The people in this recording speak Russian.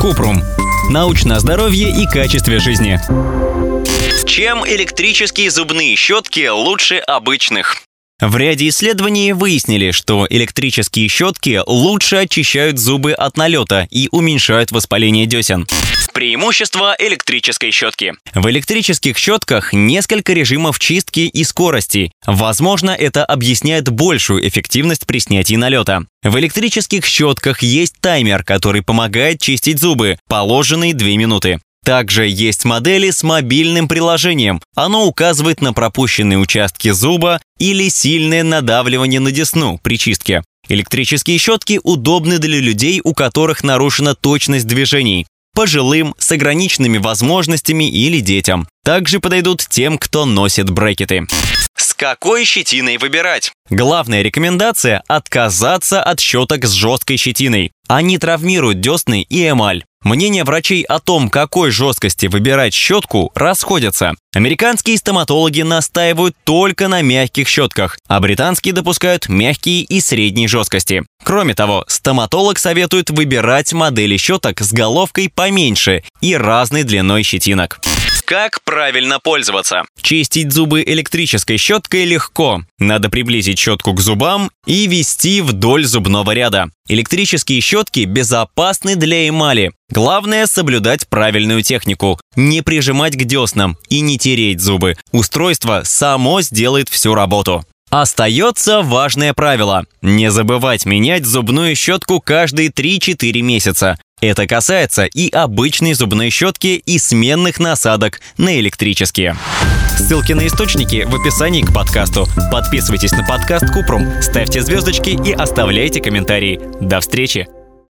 Купрум. Научное здоровье и качестве жизни. Чем электрические зубные щетки лучше обычных? В ряде исследований выяснили, что электрические щетки лучше очищают зубы от налета и уменьшают воспаление десен. Преимущество электрической щетки. В электрических щетках несколько режимов чистки и скорости. Возможно, это объясняет большую эффективность при снятии налета. В электрических щетках есть таймер, который помогает чистить зубы, положенные 2 минуты. Также есть модели с мобильным приложением. Оно указывает на пропущенные участки зуба или сильное надавливание на десну при чистке. Электрические щетки удобны для людей, у которых нарушена точность движений пожилым, с ограниченными возможностями или детям. Также подойдут тем, кто носит брекеты. С какой щетиной выбирать? Главная рекомендация – отказаться от щеток с жесткой щетиной. Они травмируют десны и эмаль. Мнения врачей о том, какой жесткости выбирать щетку, расходятся. Американские стоматологи настаивают только на мягких щетках, а британские допускают мягкие и средней жесткости. Кроме того, стоматолог советует выбирать модели щеток с головкой поменьше и разной длиной щетинок. Как правильно пользоваться? Чистить зубы электрической щеткой легко. Надо приблизить щетку к зубам и вести вдоль зубного ряда. Электрические щетки безопасны для эмали. Главное соблюдать правильную технику, не прижимать к деснам и не тереть зубы. Устройство само сделает всю работу. Остается важное правило – не забывать менять зубную щетку каждые 3-4 месяца. Это касается и обычной зубной щетки, и сменных насадок на электрические. Ссылки на источники в описании к подкасту. Подписывайтесь на подкаст Купрум, ставьте звездочки и оставляйте комментарии. До встречи!